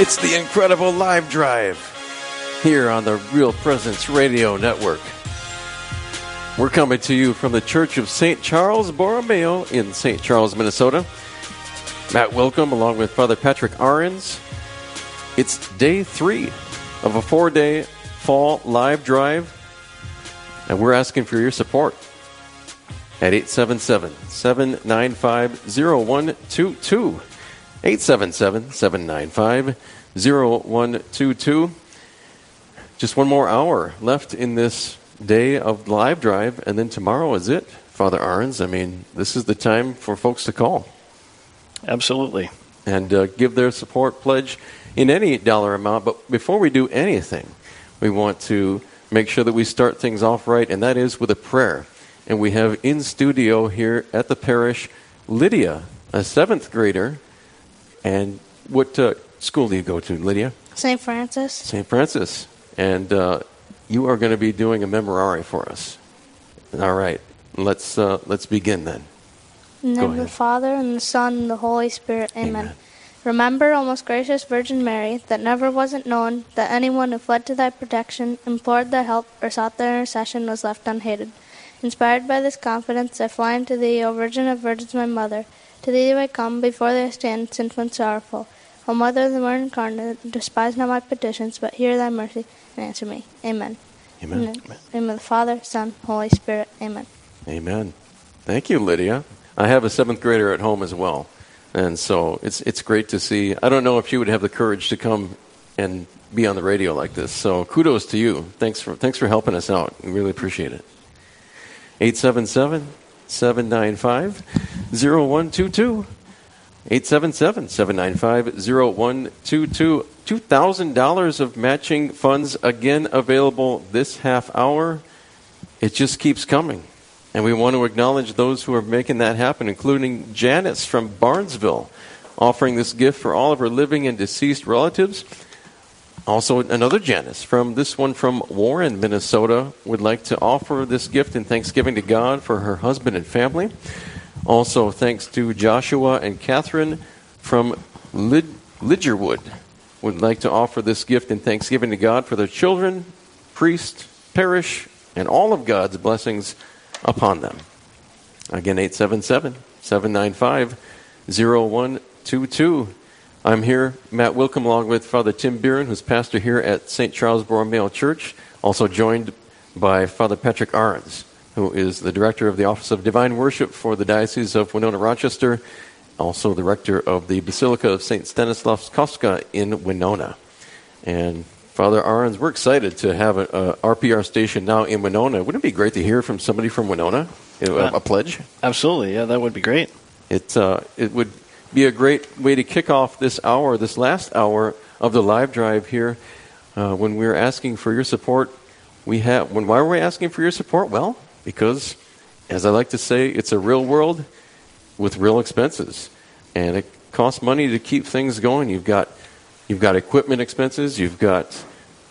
It's the incredible live drive here on the Real Presence Radio Network. We're coming to you from the Church of St. Charles Borromeo in St. Charles, Minnesota. Matt Welcome, along with Father Patrick Arens. It's day three of a four day fall live drive, and we're asking for your support at 877 795 0122. 877 795 0122. Just one more hour left in this day of live drive, and then tomorrow is it, Father Arens. I mean, this is the time for folks to call. Absolutely. And uh, give their support pledge in any dollar amount. But before we do anything, we want to make sure that we start things off right, and that is with a prayer. And we have in studio here at the parish Lydia, a seventh grader. And what uh, school do you go to, Lydia? St. Francis. St. Francis. And uh, you are going to be doing a memorare for us. All right. Let's, uh, let's begin then. In the name of the. Father, and the Son, and the Holy Spirit. Amen. Amen. Remember, O most gracious Virgin Mary, that never was it known that anyone who fled to thy protection, implored thy help, or sought thy intercession was left unhated. Inspired by this confidence, I fly unto thee, O Virgin of Virgins, my Mother. To thee do I come, before thee I stand, sinful and sorrowful. O Mother of the Word incarnate, despise not my petitions, but hear thy mercy, and answer me. Amen. Amen. In the name of the Father, Son, Holy Spirit. Amen. Amen. Thank you, Lydia. I have a seventh grader at home as well. And so it's, it's great to see. I don't know if she would have the courage to come and be on the radio like this. So kudos to you. Thanks for, thanks for helping us out. We really appreciate it. 877 795 0122. 877 795 0122. $2,000 of matching funds again available this half hour. It just keeps coming. And we want to acknowledge those who are making that happen, including Janice from Barnesville, offering this gift for all of her living and deceased relatives. Also, another Janice from this one from Warren, Minnesota, would like to offer this gift in thanksgiving to God for her husband and family. Also, thanks to Joshua and Catherine from Lid- Lidgerwood, would like to offer this gift in thanksgiving to God for their children, priest, parish, and all of God's blessings upon them. Again, 877 795 0122. I'm here, Matt Wilcom, along with Father Tim Beeren, who's pastor here at St. Charles Borromeo Church, also joined by Father Patrick Arens, who is the director of the Office of Divine Worship for the Diocese of Winona Rochester, also the rector of the Basilica of St. Stanislaus Kostka in Winona. And Father Arens, we're excited to have a, a RPR station now in Winona. Wouldn't it be great to hear from somebody from Winona? A, a pledge? Absolutely. Yeah, that would be great. It, uh, it would be a great way to kick off this hour, this last hour of the live drive here. Uh, when we're asking for your support, we have. When why are we asking for your support? Well, because, as I like to say, it's a real world with real expenses, and it costs money to keep things going. You've got you've got equipment expenses, you've got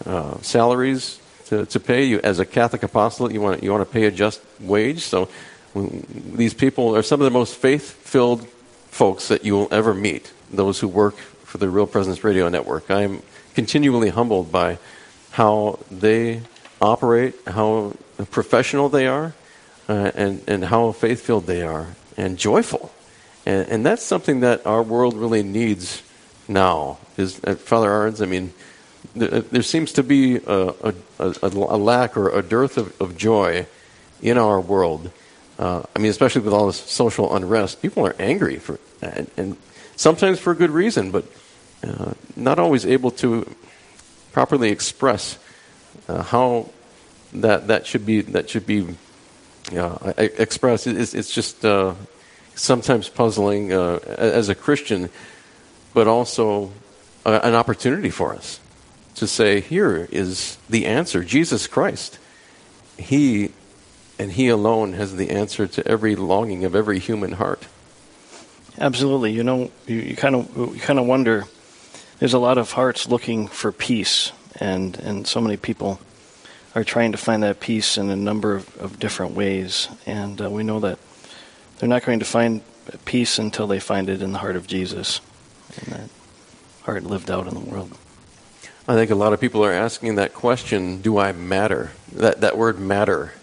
uh, salaries to, to pay. You as a Catholic apostolate, you want you want to pay a just wage. So these people are some of the most faith-filled folks that you will ever meet. Those who work for the Real Presence Radio Network. I am continually humbled by how they operate, how professional they are, uh, and and how faith-filled they are, and joyful. And, and that's something that our world really needs now. Is uh, Father Arens? I mean, th- there seems to be a, a, a, a lack or a dearth of, of joy in our world. Uh, I mean, especially with all this social unrest, people are angry for, and, and sometimes for a good reason, but uh, not always able to properly express uh, how that that should be that should be uh, expressed. It's, it's just uh, sometimes puzzling uh, as a Christian, but also an opportunity for us to say, here is the answer Jesus Christ. He and He alone has the answer to every longing of every human heart. Absolutely. You know, you, you kind of you kind of wonder. There's a lot of hearts looking for peace, and and so many people are trying to find that peace in a number of, of different ways. And uh, we know that they're not going to find peace until they find it in the heart of Jesus. And that heart lived out in the world. I think a lot of people are asking that question: Do I matter? That that word "matter"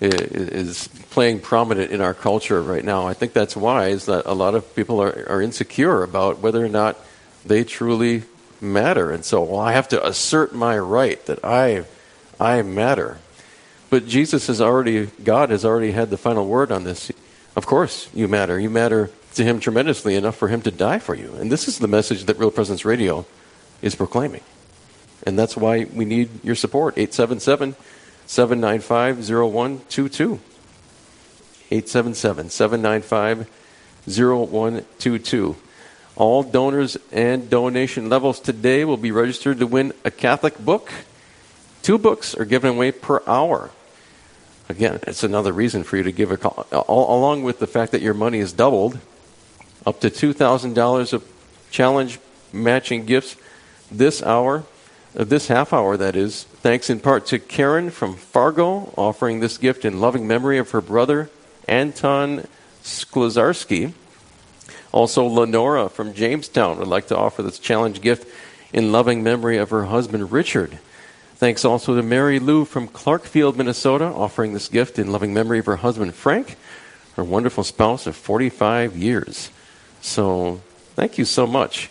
is playing prominent in our culture right now. I think that's why is that a lot of people are, are insecure about whether or not they truly matter, and so well, I have to assert my right that I I matter. But Jesus has already, God has already had the final word on this. Of course, you matter. You matter to Him tremendously enough for Him to die for you. And this is the message that Real Presence Radio is proclaiming. And that's why we need your support. 877 795 0122. 877 795 0122. All donors and donation levels today will be registered to win a Catholic book. Two books are given away per hour. Again, it's another reason for you to give a call, along with the fact that your money is doubled, up to $2,000 of challenge matching gifts this hour, this half hour, that is, thanks in part to Karen from Fargo, offering this gift in loving memory of her brother, Anton Sklazarski. Also, Lenora from Jamestown would like to offer this challenge gift in loving memory of her husband, Richard. Thanks also to Mary Lou from Clarkfield, Minnesota, offering this gift in loving memory of her husband Frank, her wonderful spouse of 45 years. So, thank you so much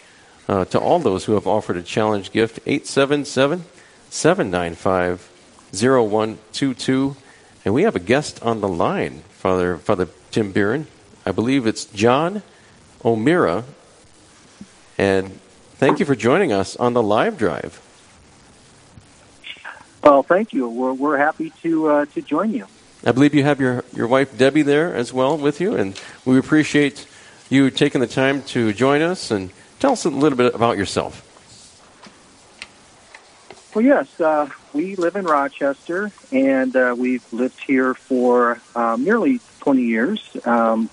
uh, to all those who have offered a challenge gift. 877 795 0122. And we have a guest on the line, Father, Father Tim Bieran. I believe it's John O'Meara. And thank you for joining us on the live drive. Well, thank you. We're, we're happy to uh, to join you. I believe you have your, your wife Debbie there as well with you, and we appreciate you taking the time to join us and tell us a little bit about yourself. Well, yes, uh, we live in Rochester, and uh, we've lived here for um, nearly 20 years. Um,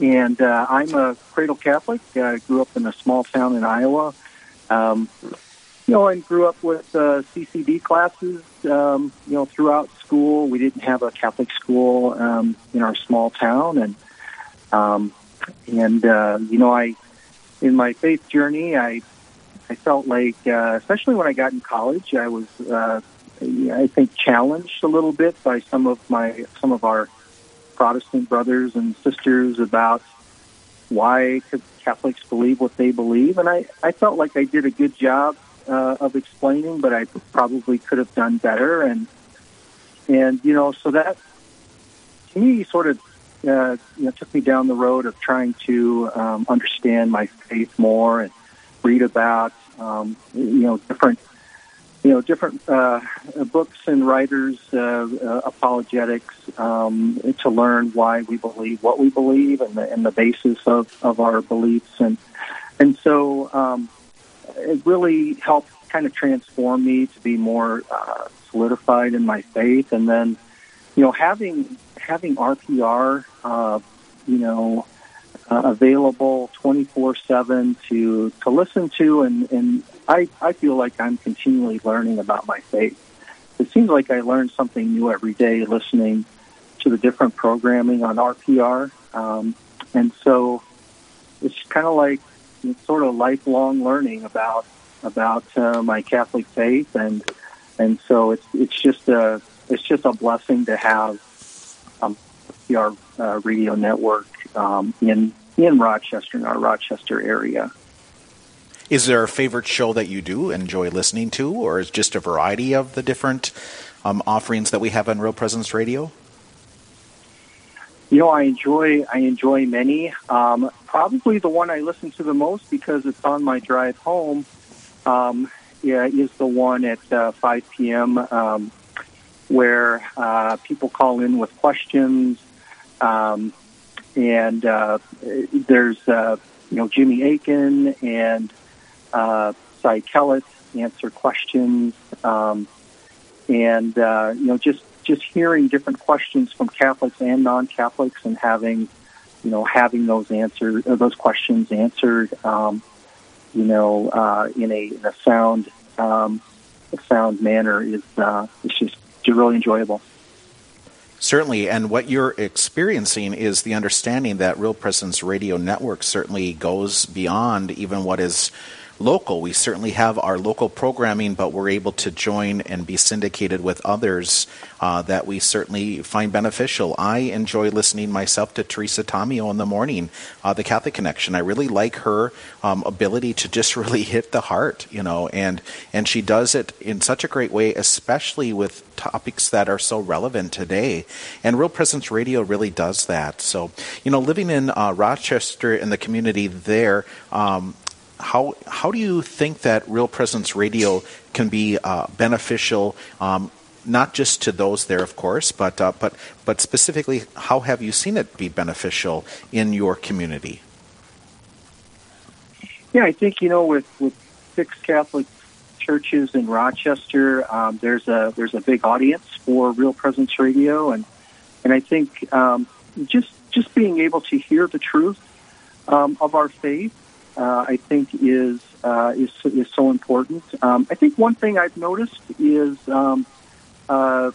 and uh, I'm a cradle Catholic. I grew up in a small town in Iowa. Um, you know, and grew up with uh, CCD classes, um, you know, throughout school. We didn't have a Catholic school um, in our small town, and um, and uh, you know, I in my faith journey, I I felt like, uh, especially when I got in college, I was uh, I think challenged a little bit by some of my some of our Protestant brothers and sisters about why could Catholics believe what they believe, and I I felt like I did a good job uh, of explaining, but I probably could have done better. And and you know, so that to me sort of uh, you know took me down the road of trying to um, understand my faith more and read about um, you know different you know different uh, books and writers uh, uh, apologetics um, to learn why we believe what we believe and the, and the basis of, of our beliefs and and so um, it really helped kind of transform me to be more uh, solidified in my faith. And then, you know, having having RPR, uh, you know, uh, available twenty four seven to to listen to, and and I I feel like I'm continually learning about my faith. It seems like I learn something new every day listening to the different programming on RPR, um, and so it's kind of like it's sort of lifelong learning about about uh, my Catholic faith, and and so it's it's just a it's just a blessing to have um, our uh, radio network um, in in Rochester in our Rochester area. Is there a favorite show that you do enjoy listening to, or is just a variety of the different um, offerings that we have on Real Presence Radio? You know, I enjoy I enjoy many. Um, probably the one I listen to the most because it's on my drive home. Um, yeah, is the one at uh, 5 p.m. Um, where uh, people call in with questions, um, and uh, there's uh, you know Jimmy Akin and uh, Cy Kellett answer questions, um, and uh, you know just just hearing different questions from Catholics and non-Catholics and having, you know, having those answers, uh, those questions answered, um, you know, uh, in a in a sound, um, a sound manner is uh, it's just really enjoyable. Certainly, and what you're experiencing is the understanding that Real Presence Radio Network certainly goes beyond even what is local. We certainly have our local programming, but we're able to join and be syndicated with others uh, that we certainly find beneficial. I enjoy listening myself to Teresa Tomeo in the morning, uh, the Catholic Connection. I really like her um, ability to just really hit the heart, you know, and and she does it in such a great way, especially with topics that are so relevant today. And Real Presence Radio really does that. So, you know, living in uh, Rochester in the community there, um, how how do you think that Real Presence Radio can be uh, beneficial? Um, not just to those there, of course, but uh, but but specifically, how have you seen it be beneficial in your community? Yeah, I think you know with with six Catholic churches in Rochester, um, there's a there's a big audience for Real Presence Radio, and and I think um, just just being able to hear the truth um, of our faith uh, I think is uh, is is so important. Um, I think one thing I've noticed is um, uh,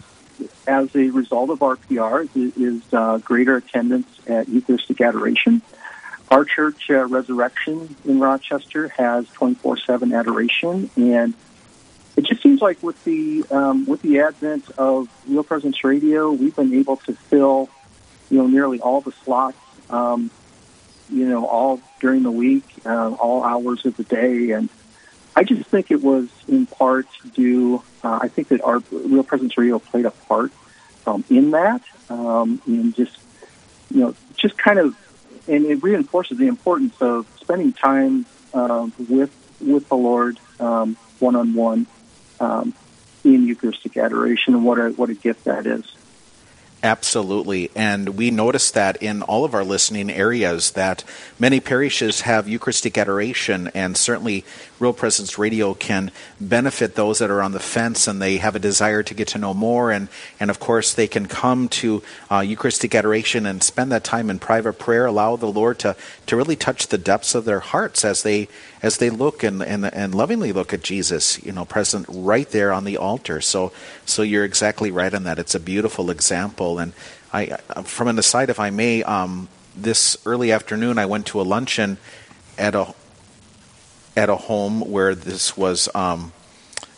as a result of RPR is, is uh, greater attendance at Eucharistic adoration. Our church, uh, Resurrection in Rochester, has 24/7 adoration, and it just seems like with the um, with the advent of Real Presence Radio, we've been able to fill, you know, nearly all the slots. Um, you know, all during the week, uh, all hours of the day. And I just think it was in part due, uh, I think that our Real Presence Radio played a part um, in that, um, and just, you know, just kind of, and it reinforces the importance of spending time uh, with with the Lord one on one in Eucharistic adoration, and what a what a gift that is. Absolutely. And we notice that in all of our listening areas that many parishes have Eucharistic adoration and certainly Real Presence Radio can benefit those that are on the fence and they have a desire to get to know more and and of course they can come to uh, Eucharistic adoration and spend that time in private prayer allow the Lord to to really touch the depths of their hearts as they as they look and, and, and lovingly look at Jesus, you know, present right there on the altar. So, so you're exactly right on that. It's a beautiful example. And I, from an aside, if I may, um, this early afternoon, I went to a luncheon at a at a home where this was um,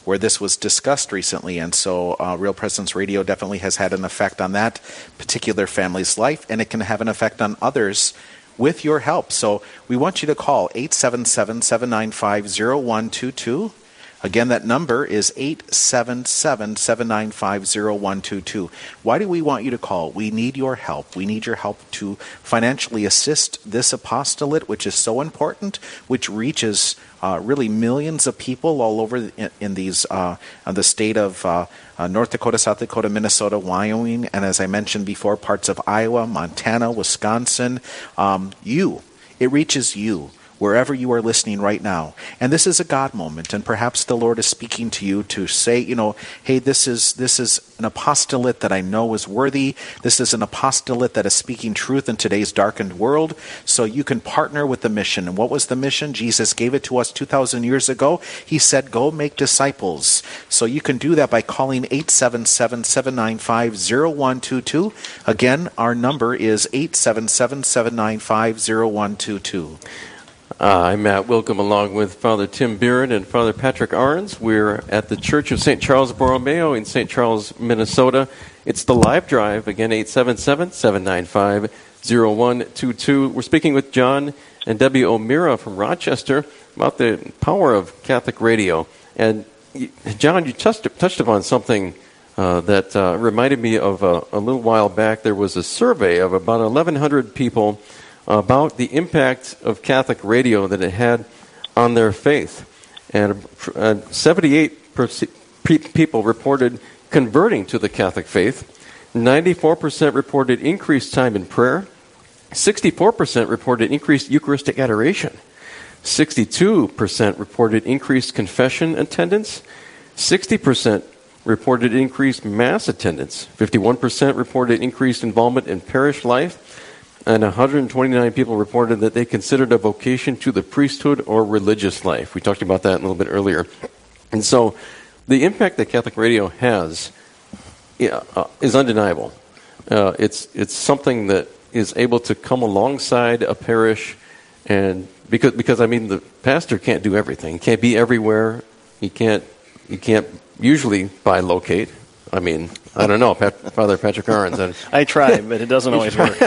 where this was discussed recently, and so uh, Real Presence Radio definitely has had an effect on that particular family's life, and it can have an effect on others with your help. So we want you to call 877 795 0122. Again, that number is 877 795 0122. Why do we want you to call? We need your help. We need your help to financially assist this apostolate, which is so important, which reaches uh, really millions of people all over in, in these uh, the state of uh, uh, North Dakota, South Dakota, Minnesota, Wyoming, and as I mentioned before, parts of Iowa, Montana, Wisconsin. Um, you, it reaches you wherever you are listening right now. And this is a God moment, and perhaps the Lord is speaking to you to say, you know, hey, this is this is an apostolate that I know is worthy. This is an apostolate that is speaking truth in today's darkened world. So you can partner with the mission. And what was the mission? Jesus gave it to us 2,000 years ago. He said, go make disciples. So you can do that by calling 877 795 0122. Again, our number is 877 795 0122. Uh, I'm Matt Wilkham along with Father Tim Beard and Father Patrick Arens. We're at the Church of St. Charles Borromeo in St. Charles, Minnesota. It's the live drive, again, 877 795 0122. We're speaking with John and Debbie O'Meara from Rochester about the power of Catholic radio. And John, you touched, touched upon something uh, that uh, reminded me of a, a little while back. There was a survey of about 1,100 people about the impact of Catholic radio that it had on their faith. And uh, 78 people reported converting to the Catholic faith. 94% reported increased time in prayer. 64% reported increased Eucharistic adoration. 62% reported increased confession attendance. 60% reported increased Mass attendance. 51% reported increased involvement in parish life and 129 people reported that they considered a vocation to the priesthood or religious life. We talked about that a little bit earlier. And so the impact that Catholic radio has uh, is undeniable. Uh, it's it's something that is able to come alongside a parish, and because because I mean the pastor can't do everything. He can't be everywhere. He can't he can't usually bilocate. I mean, I don't know, Pat, Father Patrick Arens. I try, but it doesn't always work.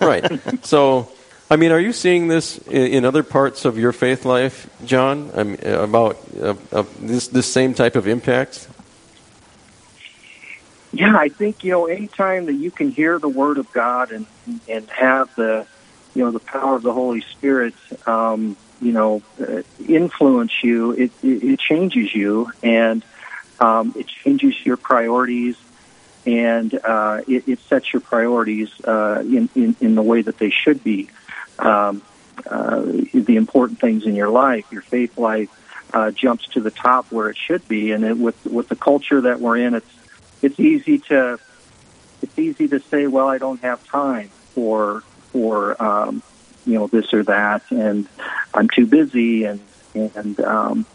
Right. So, I mean, are you seeing this in, other parts of your faith life, John? I mean, about uh, uh, this this same type of impact? Yeah, I think you know anytime that you can hear the word of God and and have the you know the power of the Holy Spirit, um, you know, uh, influence you, it, it, it changes you and um, it changes your priorities and uh, it, it sets your priorities uh, in, in in the way that they should be. Um, uh, the important things in your life, your faith life, uh, jumps to the top where it should be, and it, with with the culture that we're in, it's it's easy to it's easy to say, well, I don't have time for for um, you know this or that, and I'm too busy, and and um,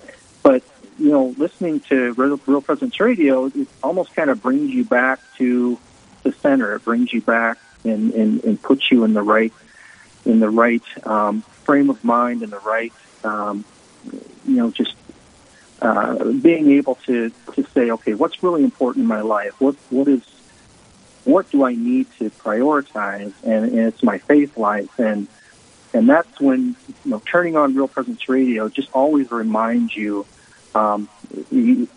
but you know, listening to Real, Real Presence Radio, it almost kind of brings you back to the center. It brings you back and, and, and puts you in the right in the right um, frame of mind and the right um, you know just uh, being able to to say, okay, what's really important in my life? What what is what do I need to prioritize? And, and it's my faith life, and and that's when you know turning on Real Presence Radio just always reminds you. Um,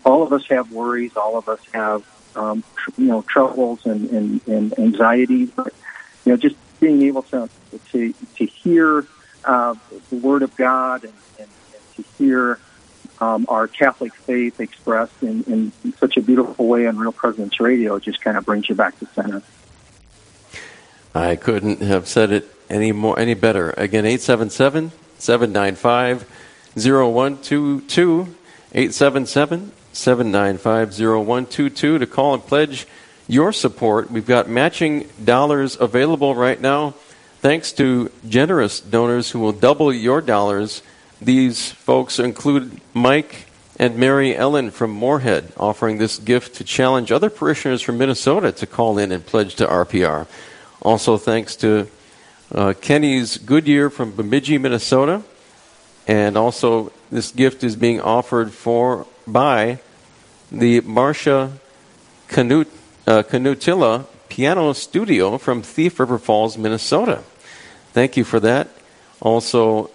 all of us have worries. All of us have um, tr- you know troubles and, and, and anxieties. But you know, just being able to to to hear uh, the Word of God and, and, and to hear um, our Catholic faith expressed in, in such a beautiful way on Real Presence Radio just kind of brings you back to center. I couldn't have said it any more any better. Again, 877 795 0122 877 795 0122 to call and pledge your support. We've got matching dollars available right now thanks to generous donors who will double your dollars these folks include Mike and Mary Ellen from Moorhead, offering this gift to challenge other parishioners from Minnesota to call in and pledge to RPR. Also, thanks to uh, Kenny's Goodyear from Bemidji, Minnesota. And also, this gift is being offered for by the Marcia Canut, uh, Canutilla Piano Studio from Thief River Falls, Minnesota. Thank you for that. Also,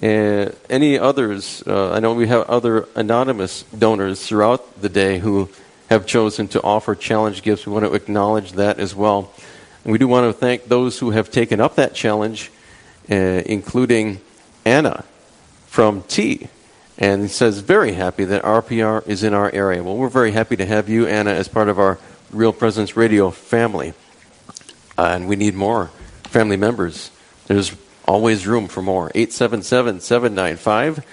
uh, any others? Uh, I know we have other anonymous donors throughout the day who have chosen to offer challenge gifts. We want to acknowledge that as well. And we do want to thank those who have taken up that challenge, uh, including Anna from T. And he says, very happy that RPR is in our area. Well, we're very happy to have you, Anna, as part of our Real Presence Radio family. Uh, and we need more family members. There's Always room for more. 877 795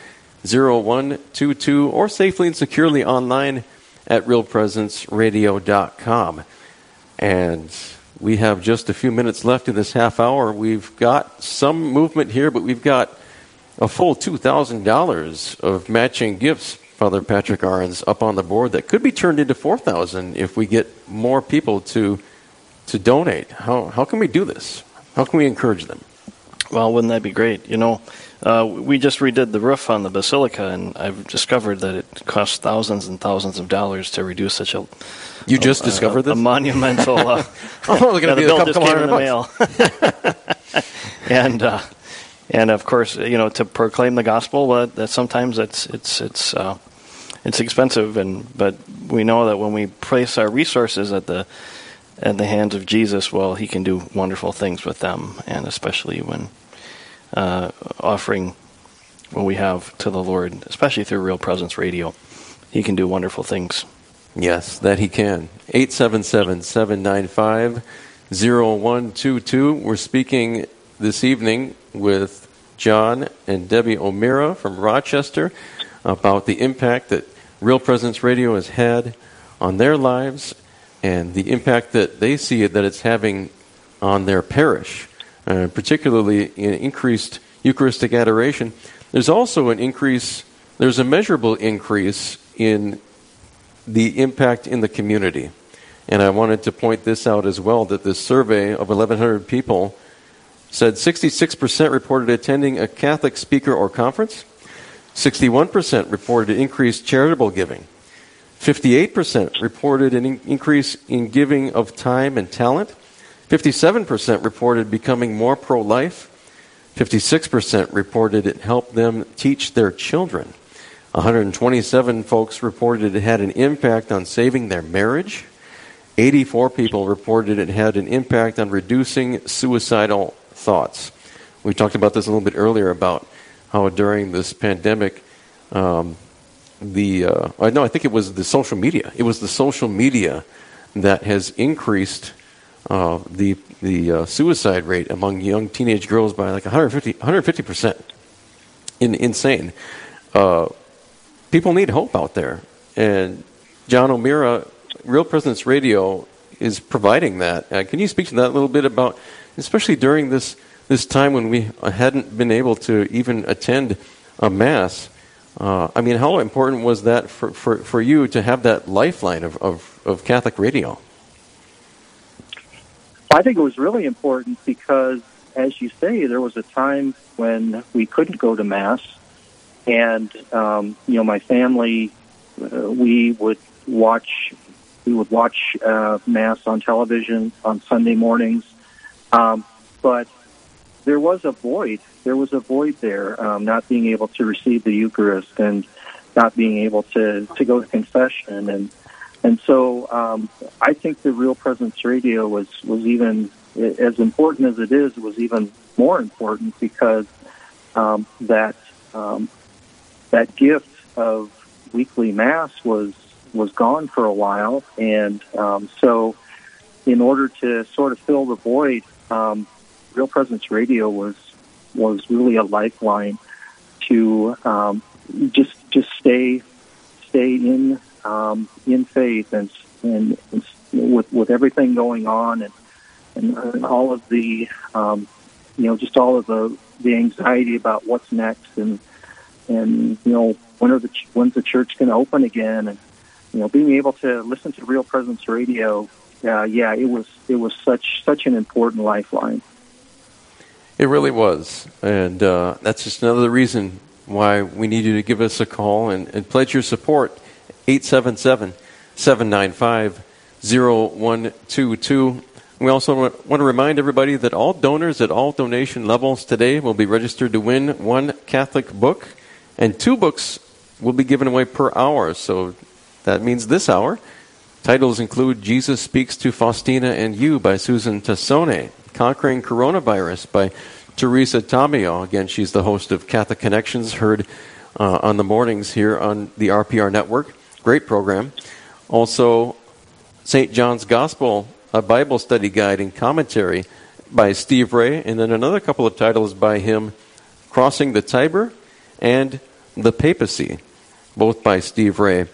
0122 or safely and securely online at realpresenceradio.com. And we have just a few minutes left in this half hour. We've got some movement here, but we've got a full $2,000 of matching gifts, Father Patrick Arens, up on the board that could be turned into 4000 if we get more people to, to donate. How, how can we do this? How can we encourage them? Well, wouldn't that be great? You know, uh, we just redid the roof on the basilica, and I've discovered that it costs thousands and thousands of dollars to redo such a. You just a, discovered a, this? A monumental. Uh, oh, look at the bill just came in the mail. and uh, and of course, you know, to proclaim the gospel, uh, that sometimes it's it's it's uh, it's expensive, and but we know that when we place our resources at the at the hands of Jesus, well, He can do wonderful things with them, and especially when uh, offering what we have to the Lord, especially through Real Presence Radio, He can do wonderful things. Yes, that He can. 877 795 0122. We're speaking this evening with John and Debbie O'Meara from Rochester about the impact that Real Presence Radio has had on their lives and the impact that they see that it's having on their parish, uh, particularly in increased Eucharistic adoration. There's also an increase, there's a measurable increase in the impact in the community. And I wanted to point this out as well that this survey of 1,100 people said 66% reported attending a Catholic speaker or conference, 61% reported increased charitable giving, 58% reported an in- increase in giving of time and talent, 57% reported becoming more pro life, 56% reported it helped them teach their children. 127 folks reported it had an impact on saving their marriage. 84 people reported it had an impact on reducing suicidal thoughts. We talked about this a little bit earlier about how during this pandemic, um, the uh, I know I think it was the social media. It was the social media that has increased uh, the the uh, suicide rate among young teenage girls by like 150 percent. In, insane. Uh, people need hope out there, and John O'Meara, Real Presence Radio, is providing that. Uh, can you speak to that a little bit about, especially during this this time when we hadn't been able to even attend a mass? Uh, I mean, how important was that for, for, for you to have that lifeline of, of, of Catholic radio? I think it was really important because, as you say, there was a time when we couldn't go to mass, and um, you know, my family, uh, we would watch, we would watch uh, mass on television on Sunday mornings, um, but there was a void. There was a void there, um, not being able to receive the Eucharist and not being able to to go to confession and and so um, I think the Real Presence Radio was, was even, as important as it is, was even more important because um, that, um, that gift of weekly Mass was, was gone for a while. And um, so in order to sort of fill the void, um, Real Presence Radio was, was really a lifeline to um, just, just stay, stay in um, in faith and, and, and with with everything going on and and, and all of the um, you know just all of the the anxiety about what's next and and you know when are the when's the church going to open again and you know being able to listen to Real Presence Radio uh, yeah it was it was such such an important lifeline. It really was, and uh, that's just another reason why we need you to give us a call and, and pledge your support 877 795 0122. We also want to remind everybody that all donors at all donation levels today will be registered to win one Catholic book, and two books will be given away per hour. So that means this hour. Titles include Jesus Speaks to Faustina and You by Susan Tassone, Conquering Coronavirus by Teresa Tomeo. Again, she's the host of Catholic Connections, heard uh, on the mornings here on the RPR network. Great program. Also, St. John's Gospel, a Bible study guide and commentary by Steve Ray, and then another couple of titles by him Crossing the Tiber and The Papacy, both by Steve Ray.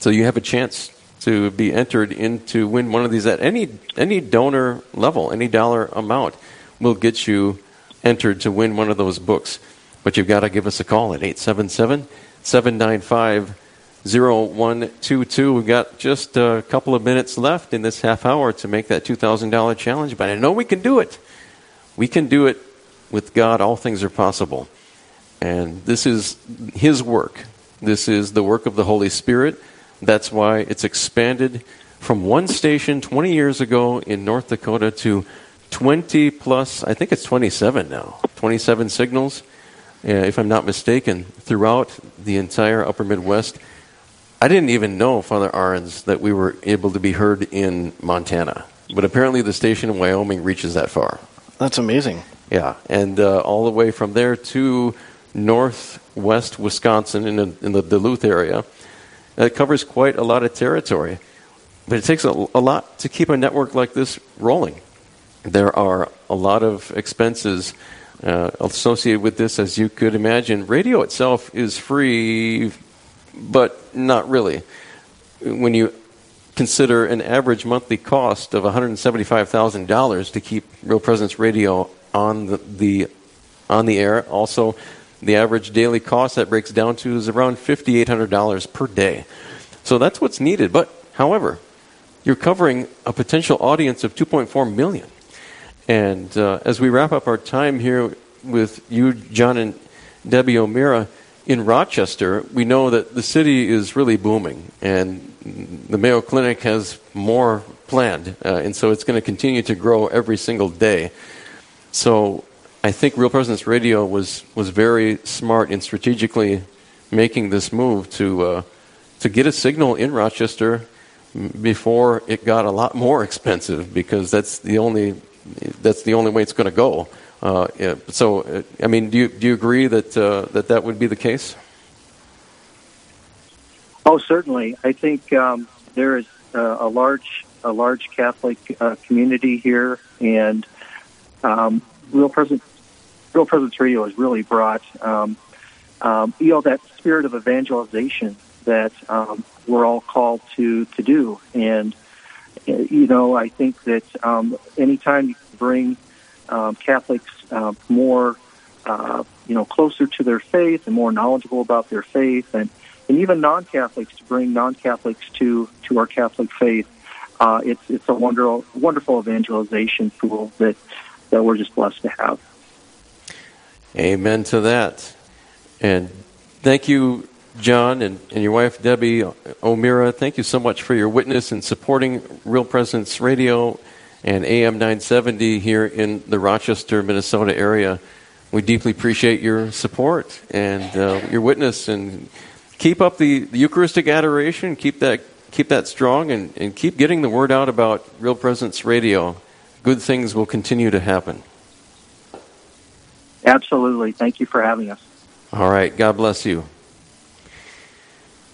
So you have a chance to be entered in to win one of these at any any donor level, any dollar amount will get you entered to win one of those books. But you've got to give us a call at 877 795 0122. We've got just a couple of minutes left in this half hour to make that $2,000 challenge, but I know we can do it. We can do it with God. All things are possible. And this is His work. This is the work of the Holy Spirit. That's why it's expanded from one station 20 years ago in North Dakota to 20 plus, I think it's 27 now, 27 signals, uh, if I'm not mistaken, throughout the entire upper Midwest. I didn't even know, Father Arens, that we were able to be heard in Montana. But apparently the station in Wyoming reaches that far. That's amazing. Yeah, and uh, all the way from there to northwest Wisconsin in, the, in the Duluth area. It covers quite a lot of territory. But it takes a, a lot to keep a network like this rolling. There are a lot of expenses uh, associated with this, as you could imagine. Radio itself is free but not really. When you consider an average monthly cost of $175,000 to keep Real Presence Radio on the, the on the air, also the average daily cost that breaks down to is around $5,800 per day. So that's what's needed. But, however, you're covering a potential audience of 2.4 million. And uh, as we wrap up our time here with you, John and Debbie O'Meara, in Rochester, we know that the city is really booming, and the Mayo Clinic has more planned, uh, and so it's going to continue to grow every single day. So I think Real Presence Radio was, was very smart in strategically making this move to, uh, to get a signal in Rochester before it got a lot more expensive because that's the only that's the only way it's going to go. Uh, yeah, so, uh, I mean, do you do you agree that uh, that that would be the case? Oh, certainly. I think um, there is a large a large Catholic uh, community here, and um, Real Presence Real Presence Radio has really brought um, um, you know that spirit of evangelization that um, we're all called to to do. And you know, I think that um, anytime you bring um, Catholics uh, more, uh, you know, closer to their faith and more knowledgeable about their faith, and and even non-Catholics to bring non-Catholics to to our Catholic faith, uh, it's it's a wonderful wonderful evangelization tool that that we're just blessed to have. Amen to that. And thank you, John, and, and your wife, Debbie O'Meara. Thank you so much for your witness and supporting Real Presence Radio and AM 970 here in the Rochester, Minnesota area. We deeply appreciate your support and uh, your witness, and keep up the, the, Eucharistic adoration. Keep that keep that strong, and, and keep getting the word out about Real Presence Radio. Good things will continue to happen. Absolutely. Thank you for having us. All right. God bless you.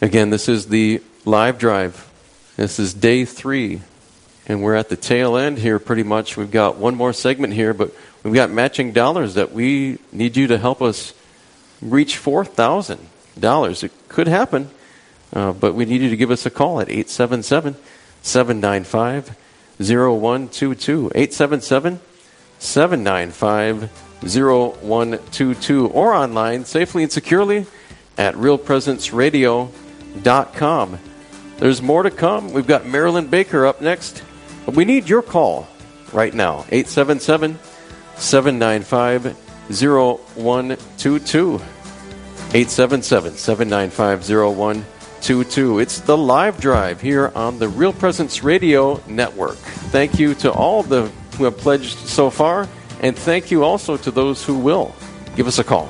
Again, this is the live drive. This is day three, and we're at the tail end here pretty much. We've got one more segment here, but we've got matching dollars that we need you to help us reach $4,000. It could happen, uh, but we need you to give us a call at 877 795 0122. 877 795 0122 or online safely and securely at realpresenceradio.com. There's more to come. We've got Marilyn Baker up next. But we need your call right now 877 795 0122. 877 795 0122. It's the live drive here on the Real Presence Radio Network. Thank you to all the who have pledged so far. And thank you also to those who will. Give us a call.